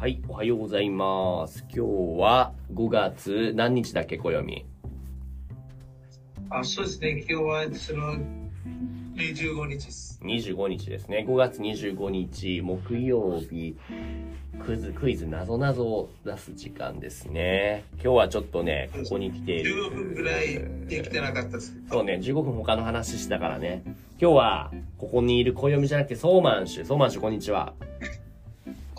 はい、おはようございます。今日は5月何日だっけ、暦？あ、そうですね。今日はその25日です。25日ですね。5月25日、木曜日、クイズ、クイズ、なぞなぞを出す時間ですね。今日はちょっとね、ここに来ている。15分ぐらいできてなかったです。そうね、15分他の話してたからね。今日は、ここにいる暦じゃなくて、ソーマン氏。ソーマン氏、こんにちは。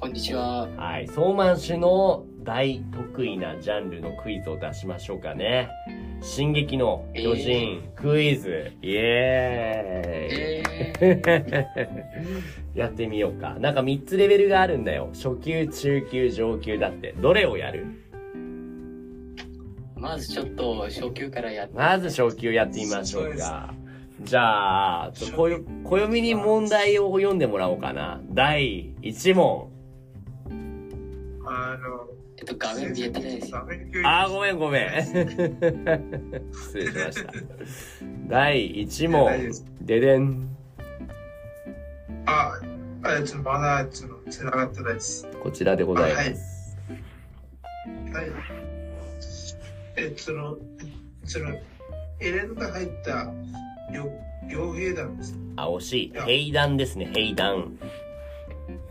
こんにちは。はい、ソーマン氏の大得意なジャンルのクイズを出しましょうかね。進撃の巨人、クイズ、イエーイ、え やってみようか。なんか3つレベルがあるんだよ。初級、中級、上級だって。どれをやる？ー、まずちょっと初級からやって。まず初級やってみましょうか。じゃあ、こよ、暦に問題を読んでもらおうかな。第1問。あの、えっと、画面見えてないです。あー、ごめんごめん。失礼しました。第1問です。ででん。あ、あちょっとまだちょっと繋がってないです。こちらでございまはいす。はい。え、その、その、エレンが入った両両兵団です。あ、惜しい。兵団ですね、兵団。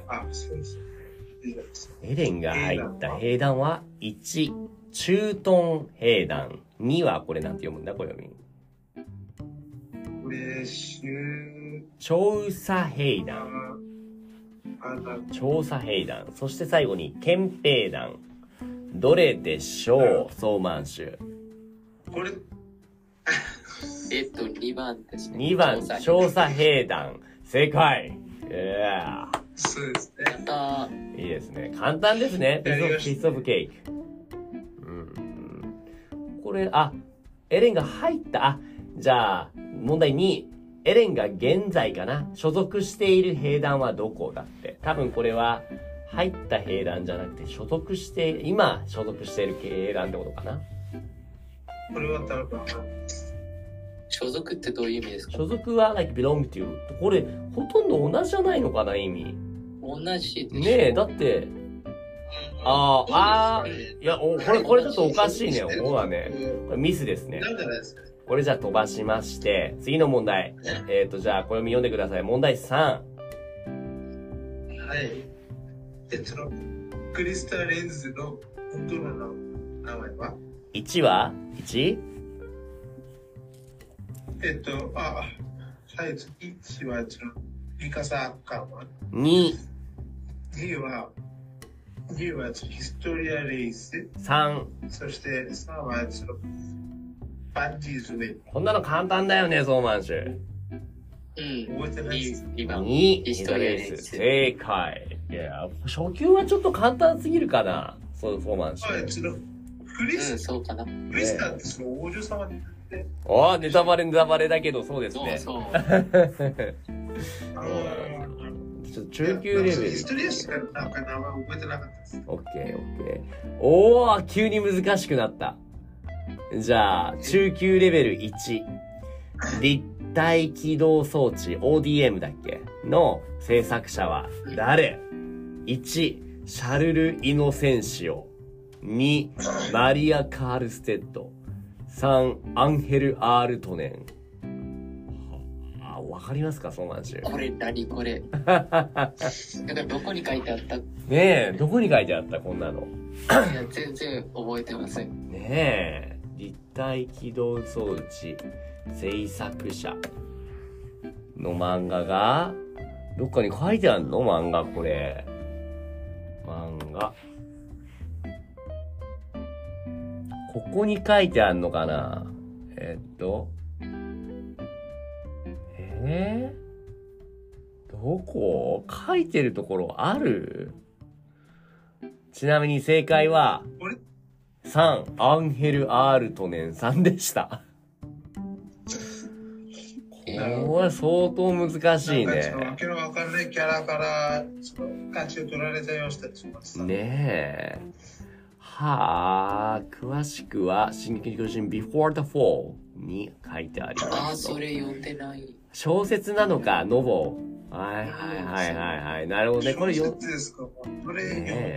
あ、そうです。エレンが入った兵団は1、駐屯兵団。2はこれなんて読むんだ、暦。これ、週、調査兵あ団。調査兵団。そして最後に憲兵団。どれでしょう、ソーマン州。これ、えっと、2番ですね。2番、調査兵団。正解。いやそうですね。やったー。いいですね。簡単ですね。ピやりましたースオブピースオブケーキ。うん。これ、あ、エレンが入った。あ、じゃあ、問題2。エレンが現在かな所属している兵団はどこだって。多分これは、入った兵団じゃなくて、所属して、今所属している兵団ってことかなこれは多分、所属ってどういう意味ですか？所属は、like, belong to. これ、ほとんど同じじゃないのかな意味。同じでしょねえ、だって、あー、あー、いや、おこれ、これちょっとおかしいね。ほらね。これミスですね。これじゃあ飛ばしまして、次の問題。えっ、と、じゃあ、これ読んでください。問題3。はい。え、その、クリスタレンズの本当の名前は？1は？1? えっと、あ、はい、1は、ミカサカマ。2、2は、2は、ヒストリアレイス。3。そして、3は、その、バンジーズウェイ。こんなの簡単だよね、ソーマンシュ。うん。覚えてない？です。2番。2、ヒストリアレース正解。いや、初級はちょっと簡単すぎるかな。そう、ソーマンシはい、ュ。クリうん、ス、そうかな。クリスタってその王女様で、ああ、ネタバレネタバレだけど、そうですね。そうそう。あちょっと中級レベル。ヒストリアしかなんか名前覚えてなかったです。オッケーオッケー。おー、急に難しくなった。じゃあ、中級レベル1。立体起動装置 ODM だっけ？の制作者は誰 ?1、シャルル・イノセンシオ。2、マリア・カールステッド。3、アンヘル・アールトネン。あ、わかりますか、ソーマンシュ。これ何これ。なんかどこに書いてあった？いねえ、どこに書いてあったこんなの。や、全然覚えてません。ねえ、立体起動装置制作者の漫画が、どっかに書いてあんの？漫画これ。漫画。ここに書いてあんのかな？えっと。えー、どこ？書いてるところある？ちなみに正解は、これ？3、アンヘル・アールトネンさんでした。これ相当難しいなんかそのねわ。けのわかんないキャラからその価値を取られちゃいましたりしました。ねえ。はあ、詳しくは、進撃の巨人 Before the Fall に書いてありああ、ますとそ。れ読んでない。小説なのか、ノボはいはいはいはいはい。なるほどね。これ小よ、説ですか？これ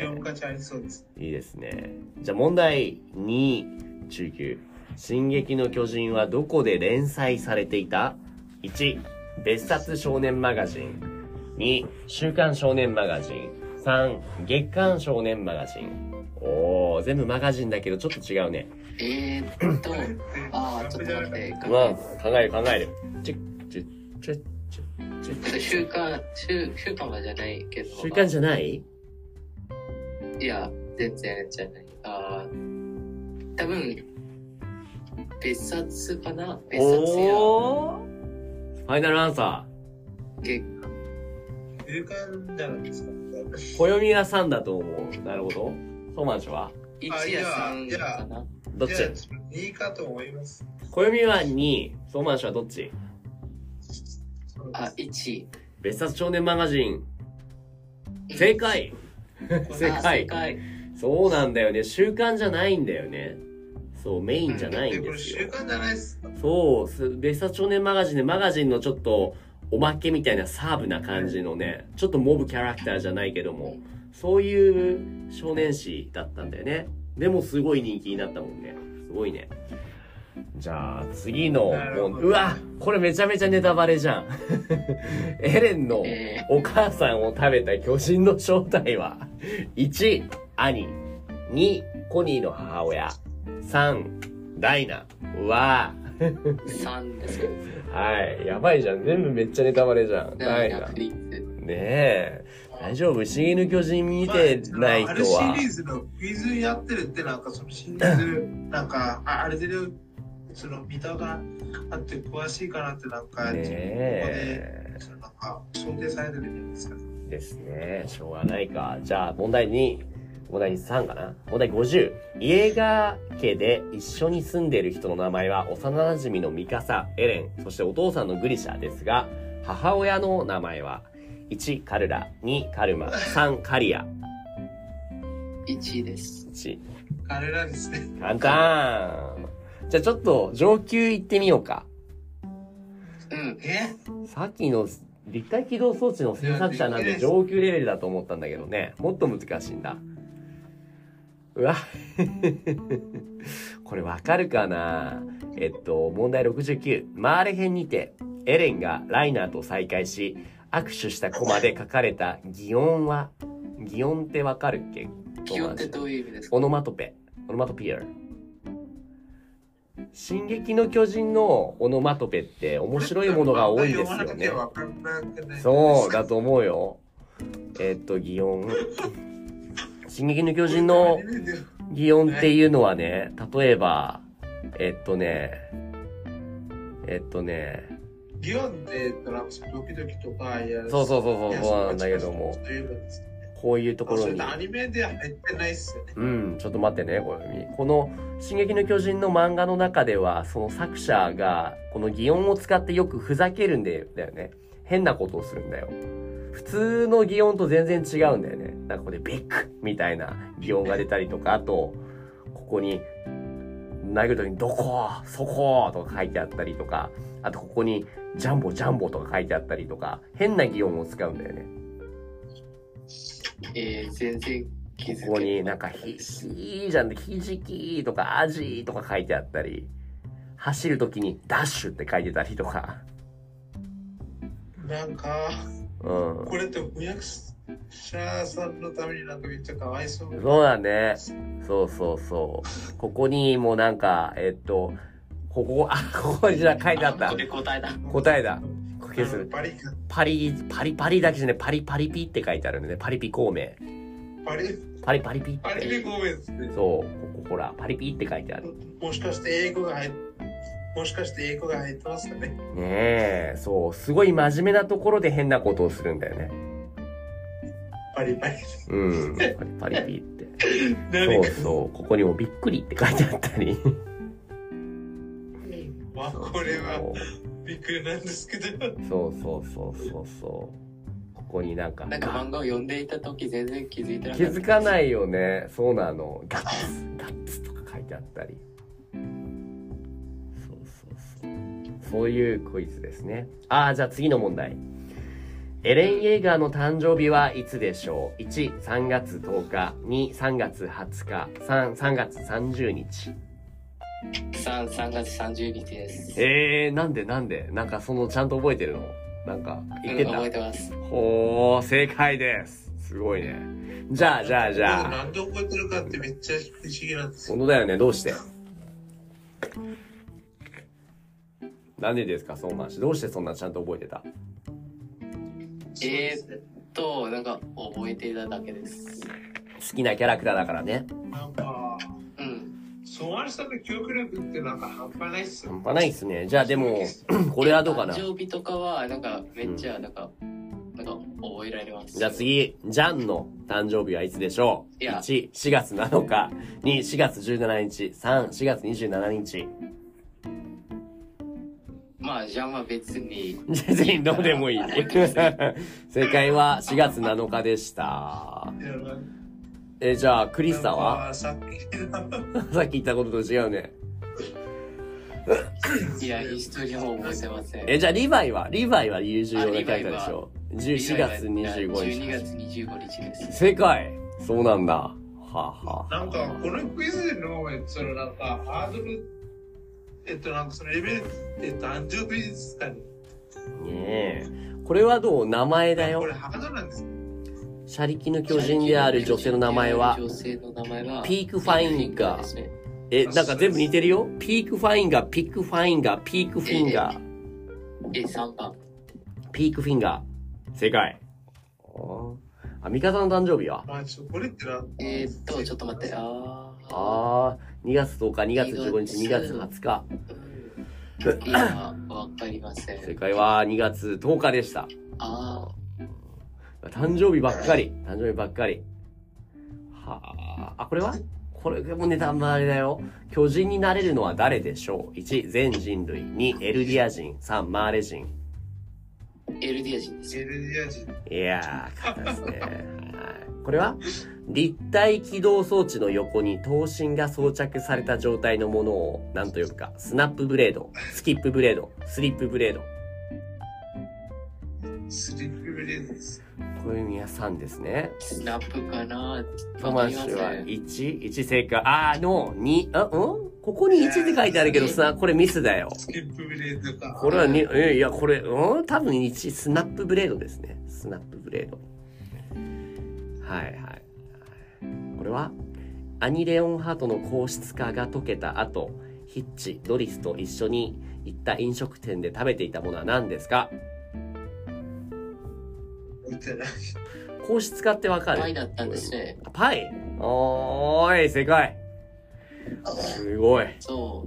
読む価値ありそうです。いいですね。じゃあ問題2、中級。進撃の巨人はどこで連載されていた ?1、別冊少年マガジン。2、週刊少年マガジン。3、月刊少年マガジン。おー、全部マガジンだけどちょっと違うね。えーっと、あー、ちょっと待って。まあ、考える考える。チュッチュッチュッチュッチュッチュッ週刊、週、週刊はじゃないけど。週刊じゃない？いや、全然じゃない。あー多分、別冊かな？別冊やファイナルアンサ月勇敢じゃないですか。ー。暦屋さんだと思う。なるほど。ソーマン氏は？1や3かなどっち？いやいいかと思います。暦は2、ソーマン氏はどっち？あ、1。別冊少年マガジン。正解 正あ解正解。そうなんだよね。週刊じゃないんだよね。そう、メインじゃないんですよ。習慣じゃないですか。そうす、別冊少年マガジンでマガジンのちょっとおまけみたいなサーブな感じのね、ちょっとモブキャラクターじゃないけども、そういう少年誌だったんだよね。でもすごい人気になったもんね。すごいね。じゃあ次のうわこれめちゃめちゃネタバレじゃん。エレンのえお母さんを食べた巨人の正体は、1、兄。2、コニーの母親。3、ダイナ。うわー、3ですよ。はい。やばいじゃん。全部めっちゃネタバレじゃん。ダイナ。ね。え。大丈夫？進撃の巨人見てないまあ人はあれシリー。ズのクイズやってるってなんかそのシリーズ なんかああれでその見たがあって詳しいかなってなんかね自分ここでえ。そのなんか想定されてるじゃないですか。ですね。しょうがないか。じゃあ、問題2。問題3かな問題50。家が家で一緒に住んでいる人の名前は幼馴染のミカサ、エレン、そしてお父さんのグリシャですが、母親の名前は？1、カルラ、2、カルマ、3、カリア。1です。1。彼らですね。簡単じゃあちょっと上級行ってみようか。うん。え？さっきの立体起動装置の制作者なんで上級レベルだと思ったんだけどね。もっと難しいんだ。うわ。これわかるかな？えっと、問題69。マーレ編にて、エレンがライナーと再会し、握手したコマで書かれた擬音は、擬音ってわかるっけ？基本ってどういう意味ですか？オノマトペ。オノマトピア。進撃の巨人のオノマトペって面白いものが多いんですよね。そうだと思うよ。えっと、擬音。進撃の巨人の擬音っていうのはね、例えば、えっとね、えっとね、ギオンってなんかドキドキとかそうそうそうそうそうなんだけどもそういうことですねこういうところに。アニメでは入ってないっすよね。うん、ちょっと待ってね、これ。この、進撃の巨人の漫画の中では、その作者が、この擬音を使ってよくふざけるんだよね。変なことをするんだよ。普通の擬音と全然違うんだよね。なんかここでビッグみたいな擬音が出たりとか、あと、ここに、投げるときにどこそことか書いてあったりとか、あとここにジャンボジャンボとか書いてあったりとか、変な擬音を使うんだよね。えー、全然気づけここになんかひ、ひじゃんで、ひじきとかアジとか書いてあったり、走るときにダッシュって書いてたりとか、なんか、うん。これって翻訳者さんのためになんかめっちゃかわいそう。そうだね。そうそうそう。ここにもなんか、えっと、ここ、あ、ここにじゃ書いてあったこ。れ答えだ。答えだ。る。パリか、パリ、パリパリだけじゃね、パリパリピって書いてあるんでね。パリピ孔明。パリ、パリパリピっパリて。ピごめんですね。そう、ここほら、パリピって書いてある。もしかして英語が入っもしかして英語が入ってますかね？ねえ、そう、すごい真面目なところで変なことをするんだよね。パリパリ。うん。パリパリピって。そうそう、ここにもびっくりって書いてあったり。まあ、これはびっくりなんですけど。そうそうそうそうそう。ここになんか、なんか漫画を読んでいた時全然気づいてなか気った。づかないよね。そうなの。ガッツ、ガッツとか書いてあったり。そうそうそう。そういうクイズですね。ああ、じゃあ次の問題。エレン・イェーガーの誕生日はいつでしょう ?1、3月10日。2、3月20日。3、3月30日。3、3月30日です。えー、なんでなんで？なんかそのちゃんと覚えてるの？なんか言ってうんた？覚えてます。ほー、正解です。すごいね。じゃあ、じゃあ、じゃあ。なんで覚えてるかってめっちゃ不思議なんですよ。本当だよね、どうして？なんでですか、その話。どうしてそんなちゃんと覚えてた？えーっと、なんか覚えていただけです。好きなキャラクターだからね。なんか、うん。ソワルさんの記憶力ってなんか半端ないっすよ。半端ないっすね。じゃあでも、これはどうかな？誕生日とかは、なんかめっちゃ、なんか、なんか覚えられます。じゃあ。次、ジャンの誕生日はいつでしょう？いや ?1、4月7日。2、4月17日。3、4月27日。まあ、ジャンは別に、別にどうでもいい。正解は4月7日でした。え、じゃあ、クリスさんは？さっき さっき言ったことと違うね。いや、ヒストリーも覚えてません。え、じゃあ、リヴァイは？リヴァイは優秀なキャラクターでしょリ ?14 月25 12日。月25日です。正解そうなんだ。はあ、はあ、なんか、このクイズの、そのなんか、ハードル、えっと、なんかそのレベル、えっと、誕生日ですかね。ねえ。これはどう？名前だよこ。れハードルなんですよ。車力の巨人である女性の名前は、女性の名前は、ピークファインガー。え、なんか全部似てるよ？ピークファインガー、ピックファインガー、ピークフィンガー、え、3番。ピークフィンガー。正解。あ、味方の誕生日は？まあ、ちょ、これってな、えーっと、ちょっと待って、あー。あー、2月10日、2月15日、2月20日。いや、わかりません。正解は2月10日でした。あ誕生日ばっかり。誕生日ばっかり。はあ。あ、これは？これもネタバレだよ。巨人になれるのは誰でしょう ?1、全人類。2、エルディア人。3、マーレ人。ー、エルディア人です。エルディア人。いやー、勝ったですね。はい。これは？立体機動装置の横に刀身が装着された状態のものを何と呼ぶか。 snap blade、skip blade、slip blade。slip blade です。小宮さんですね。 snap かなトマシはん。1、1正解。あー、の、2、あ、うん？ここに1って書いてあるけどさ、これミスだよ。 skip blade か。これはに、え、いや、これ、うん？多分1、 snap blade ですね。 snap blade。はいはい。これは、アニレオンハートの硬質化が解けた後、ヒッチ、ドリスと一緒に行った飲食店で食べていたものは何ですか？見てない。硬質化ってわかるパイだったんですね。パイおーい、正解。すごい。そ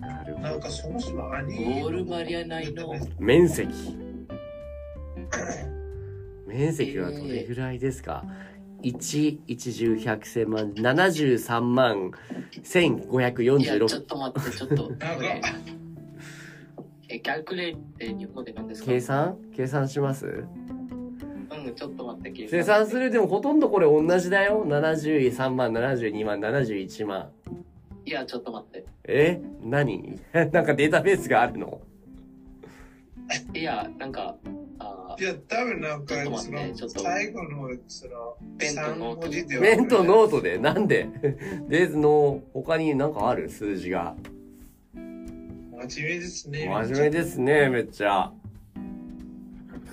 なるほどなん。かそもそもアニォールマリア内の、面積。面積はどれぐらいですか、1、1、10、100、1000万、73万、いや、ちょっ1546。と待って、ちょっと。え、キャルクレって日本で何ですか？計算？計算します？うん、ちょっと待って、計計算する。でもほとんどこれ同じだよ。73万、72万、71万。いや、ちょっと待って。え？何？なんかデータベースがあるの？いや、なんか、あいや、多分なんかちょっと、待そのってちょっと。最後の、その、ペンと3ノート。ではペンとノートで？なんで？デーズの他になんかある？数字が。真面目ですね。真面目ですね、めっちゃ。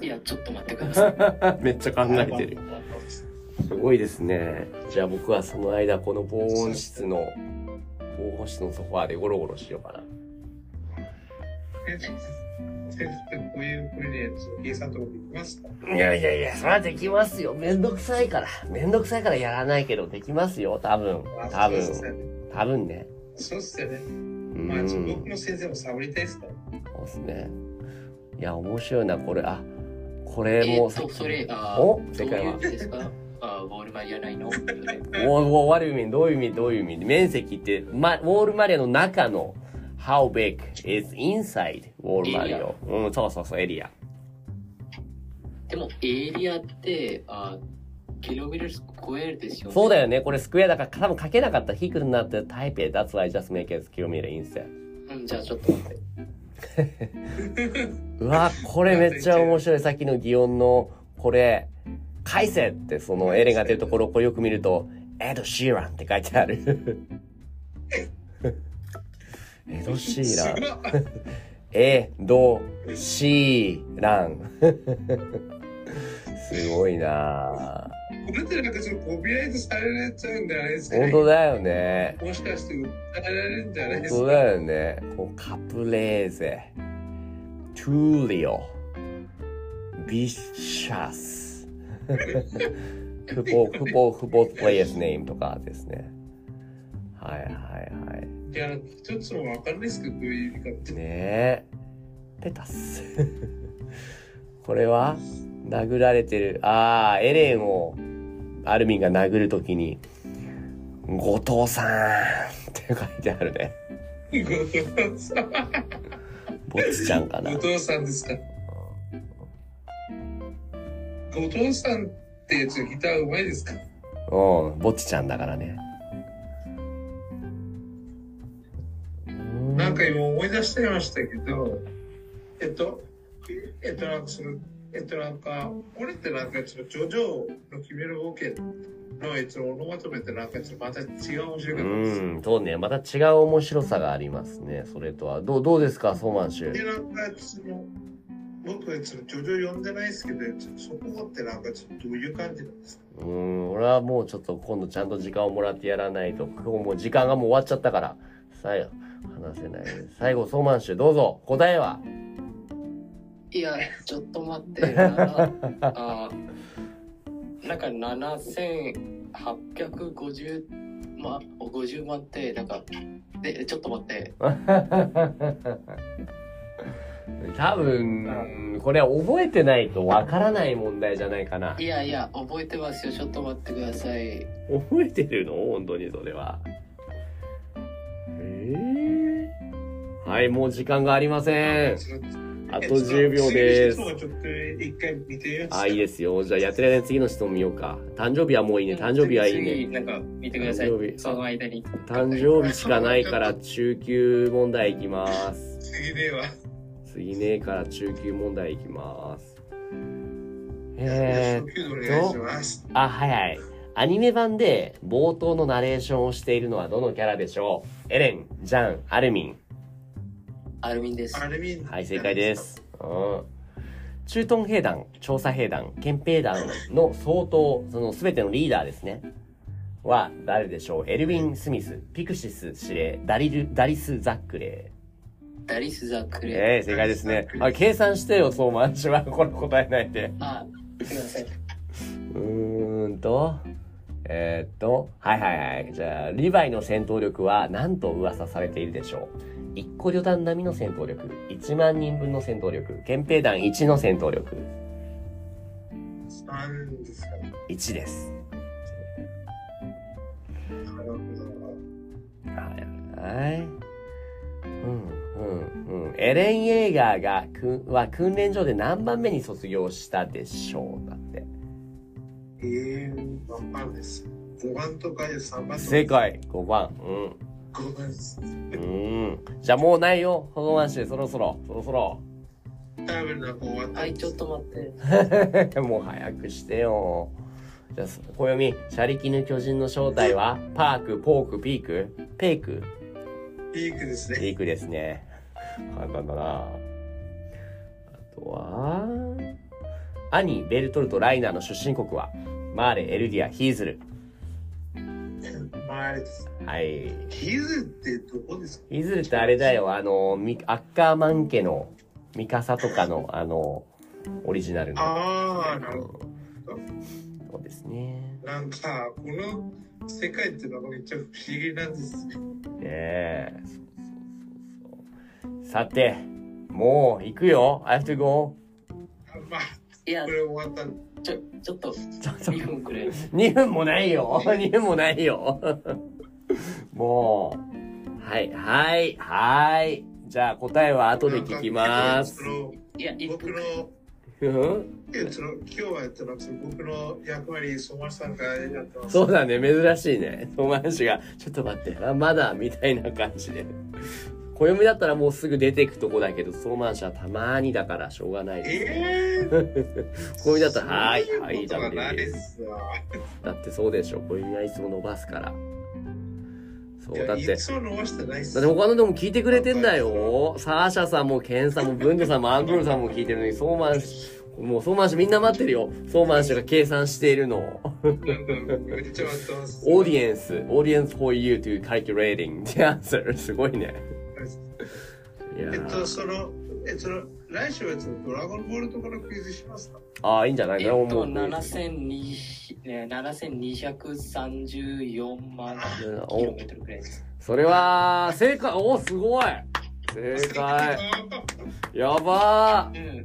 いや、ちょっと待ってください。めっちゃ考えてる。すごいですね。じゃあ僕はその間、この防音室の、防音室のソファーでゴロゴロしようかな。先生こういやつ計算とかできますか？いやいやいや、それはできますよ。めんどくさいから。めんどくさいからやらないけど、できますよ。多分。多分。多分ね。そうっすよね。うまあ、僕ん。の先生もサボりたいですから。そうですね。いや、面白いな、これ。あ、これもえーそれ、あお？どう正解はいう意味ですか？あウォールマリア内の。それおお、what do you mean? どういう意味どういう意味面積って、ま、ウォールマリアの中の How big is inside ウォールマリアうん、そうそうそう、エリア。でも、エリアって、あキロメートルスクエアですよね。そうだよね。これスクエアだから多分書けなかった。He could not type it. That's why I just make it kilometer instead. うん、じゃあちょっと待って。うわ、これめっちゃ面白い。さっきの擬音の、これ、返せって、そのエレンがやってるところをこうよく見ると、エド・シーランって書いてある。エド・シーラン。エド・シーラン。すごい なぁ。これってなんかちょっとコピーライトされちゃうんじゃないですか、本当だよね。もしかして訴えられるんじゃないですか本当だよね。こうカプレーゼ、トゥーリオ、ビシャス。フポ、フポ、フポプレイヤーズネームとかですね。はいはいはい。いや、ちょっとわかんないですけど、どういう意味かって。ねえ。ペタス。これは？殴られてる。ああ、エレンをアルミンが殴るときに、後藤さんって書いてあるね。後藤さん。ボツちゃんかな。後藤さんですか。後藤さんってやつギターうまいですか？うん、ぼっちちゃんだからね。なんか今思い出してましたけど、えっと、えっと、なんかその、えっと、なんか、俺ってなんか、その、ジョジョの決める冒険の、えっと、オノマトペってなんか、ちょっとまた違う面白かったです。うん、そうね。また違う面白さがありますね。それとは。どう、どうですか、ソーマンシで、ュ。なんか、その、僕はその、ジョジョ読んでないですけど、そこってなんか、ちょっとどういう感じなんですか？うん、俺はもうちょっと今度ちゃんと時間をもらってやらないと。今日もう時間がもう終わっちゃったから。最後、話せない。最後、ソーマンシュ、どうぞ。答えはいや、ちょっと待って。な あなんか7850万、50万って、なんか、で、ちょっと待って。多分、これは覚えてないとわからない問題じゃないかな。いやいや、覚えてますよ。ちょっと待ってください。覚えてるの？本当にそれは。えー、はい、もう時間がありません。あと10秒です。あ、いいですよ。じゃあやってる間に次の質問見ようか。誕生日はもういいね。誕生日はいい次ね。なんか、見てください誕生。日その間に。誕生日しかないから中級問題いきます。次では。次ねえから中級問題いきます。えー、初級でお願いします。あ、はいはい。アニメ版で冒頭のナレーションをしているのはどのキャラでしょう？エレン、ジャン、アルミン。アルミンです。アルミン。はい、正解で。す。うん。駐屯兵団、調査兵団、憲兵団の総統、その全てのリーダーですね。は誰でしょう？エルヴィン・スミス、ピクシス司令、ダリル、ダリス・ザックレダリス・ザ・クー。レええ正解ですね。あ、計算してよ、そうマンチは。これ答えないで。あ、すいません。うーんと、えーっと、はいはいはい。じゃあ、リヴァイの戦闘力は何と噂されているでしょう？一個旅団並みの戦闘力、1万人分の戦闘力、憲兵団1の戦闘力、三ですかね。1です。なるほど。はいはい。うんうんうん。エレン・イェーガーがくは訓練所で何番目に卒業したでしょうだって。えー、わかんないです。5番とかで3番。正。解 !5 番。うん。5番です。うん。じゃあもうないよ。保護マンシそろそろ、そろそろ。多分なんか終わった。はい、ちょっと待って。もう早くしてよ。じゃあ、暦、シャリキヌ巨人の正体は、パーク、ポーク、ピーク？ペイク？ピークですね。ピークですね。簡単だな。あとは、兄、ベルトルト、ライナーの出身国は、マーレ、エルディア、ヒーズル。まあ、あれです。はい。ヒーズってどこですか？ヒーズルってあれだよ、あの、ミアッカーマン家の、ミカサとかの、あの、オリジナルの。ああ、なるほど。そうですね。なんか、この世界ってのがめっちゃ不思議なんですね。ねえ。そうそうそうそう。さて、もう行くよ。I have to go. まあ、いやこ、れ終わったんちょ、ちょっと、ちょっと2分くれ。2分もないよ。2分もないよ。もう。はい、はい、はい。じゃあ答えは後で聞きますいや、1分僕の、うん？えその今日はその僕の役割、相馬さんがやってます。そうだね、珍しいね。友達が、ちょっと待って、あまだ、みたいな感じで。暦だったらもうすぐ出てくとこだけど、ソーマン氏はたまにだからしょうがないです。えー、暦だったら、はーい、はい、そういうことがダメで。だってそうでしょ。暦はいつも伸ばすから。そ、いうやだってい。つも伸ばしてないっすだって他のでも聞いてくれてんだよ。サーシャさんもケンさんもブンドさんもアンドルさんも聞いてるのに、ソーマン氏、もうソーマン氏みんな待ってるよ。ソーマン氏が計算しているのを。オーディエンス、オーディエンス for you to calculating the answer. すごいね。いやえっと、ーその、えっと、来週はドラゴンボールとかのクイズしますか？ああ、いいんじゃない？えっと、かなもう7200ね7234万おキロメートルくらいです。それは、正解、おすごい正解。やばうん。ー。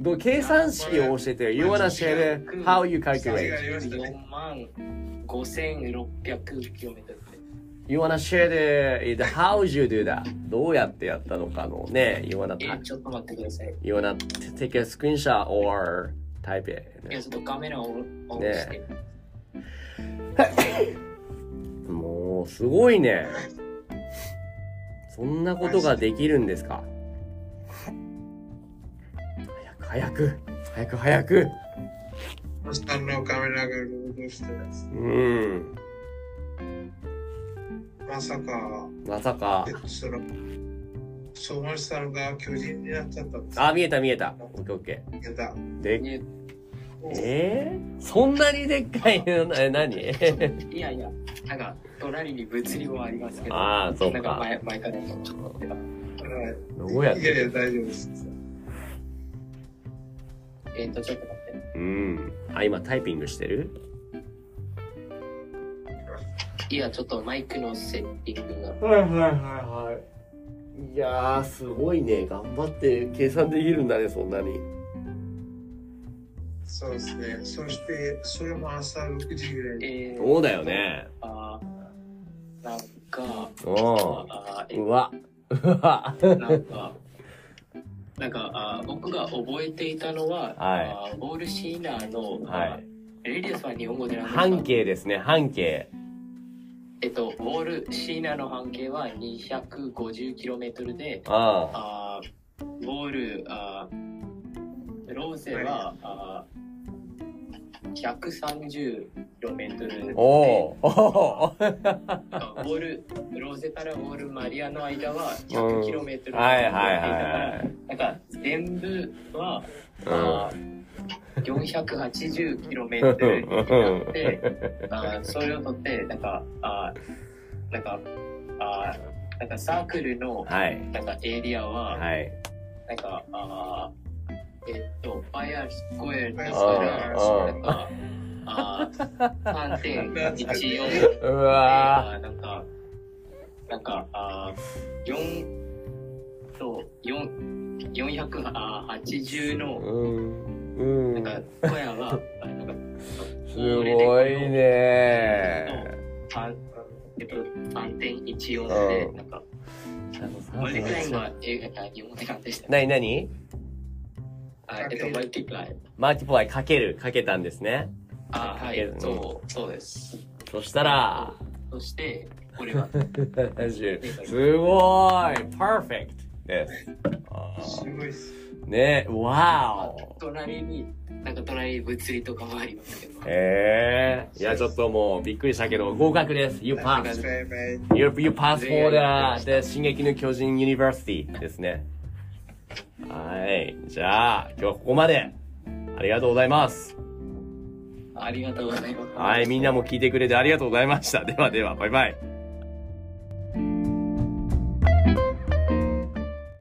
どう計算式を教えてよ。You wanna share how you calculate? ありましたね。4万5600キロメートルくらい。You wanna share the, the how you do that? どうやってやったのかのね。You wanna, ちょっと待ってください。you wanna take a screenshot or type it? いや、ちょっとカメラをオンねして。もう、すごいね。そんなことができるんですか？早く、早く、早く、早く。さんのカメラが労働してます。うん。まさか、まさかえっ。と、その、相馬さんが巨人になっちゃったんですあ、見えた見えた。オッケーオッケいやだー。で、ねえー、そんなにでっかいの、え、何？いやいや、なんか、隣に物理もありますけど、ああ、そうか。なんか前前からちょっと待ってた。はいどうやって？いやいや、大丈夫です。えっと、ちょっと待って。うん。あ、今タイピングしてる？いや、ちょっとマイクのセッティングが。はいはいはいはい。いやー、すごいね。頑張って計算できるんだね、そんなに。そうですね。そして、それも朝6時ぐらいに。えー、そうだよね。あーなんか、うわ。うわ。なんか、なんかあー僕が覚えていたのは、はいあーボールシーナーの、はい。レディアスは日本語でなんですか？半径ですね、半径。えっと、ボールシーナーの半径は 250km で、ああ。ーボール、あーローゼは、あー 130km で、あ。おーおーあボール、ローゼからボールマリアの間は 100km はいはいはいはい。なんか全部は、うんあー 480km になって、あーそれを取って、なんか、あーなんか、あーなんかサークルの、はい。なんかエリアは、はい。なんか、あーえっと、パイアスクエアだあから、ーなんか、あー3.14うわあーなんか、なんか、あー4と、4、480ー。の、うん。うん。なんか、小屋は、あなんか、すごいねあえっと、3.14で、うんなんか、マルティプライは英語が日本語でなんでしたね。なになにあえっと、マルティプライ。マルティプライかける、かけたんですね。あ、はい、そう、そうです。そしたら、そして、これは、すごい !perfect! です。あすごいっす。ーねわお隣に、なんか隣に物理とかもありますけど。ええいや、ちょっともうびっくりしたけど、合格です。You バイ pass. for the, the 進撃の巨人 University ですね。はい。じゃあ、今日はここまで。ありがとうございます。ありがとうございます。はい。みんなも聞いてくれてありがとうございました。ではでは、バイバイ。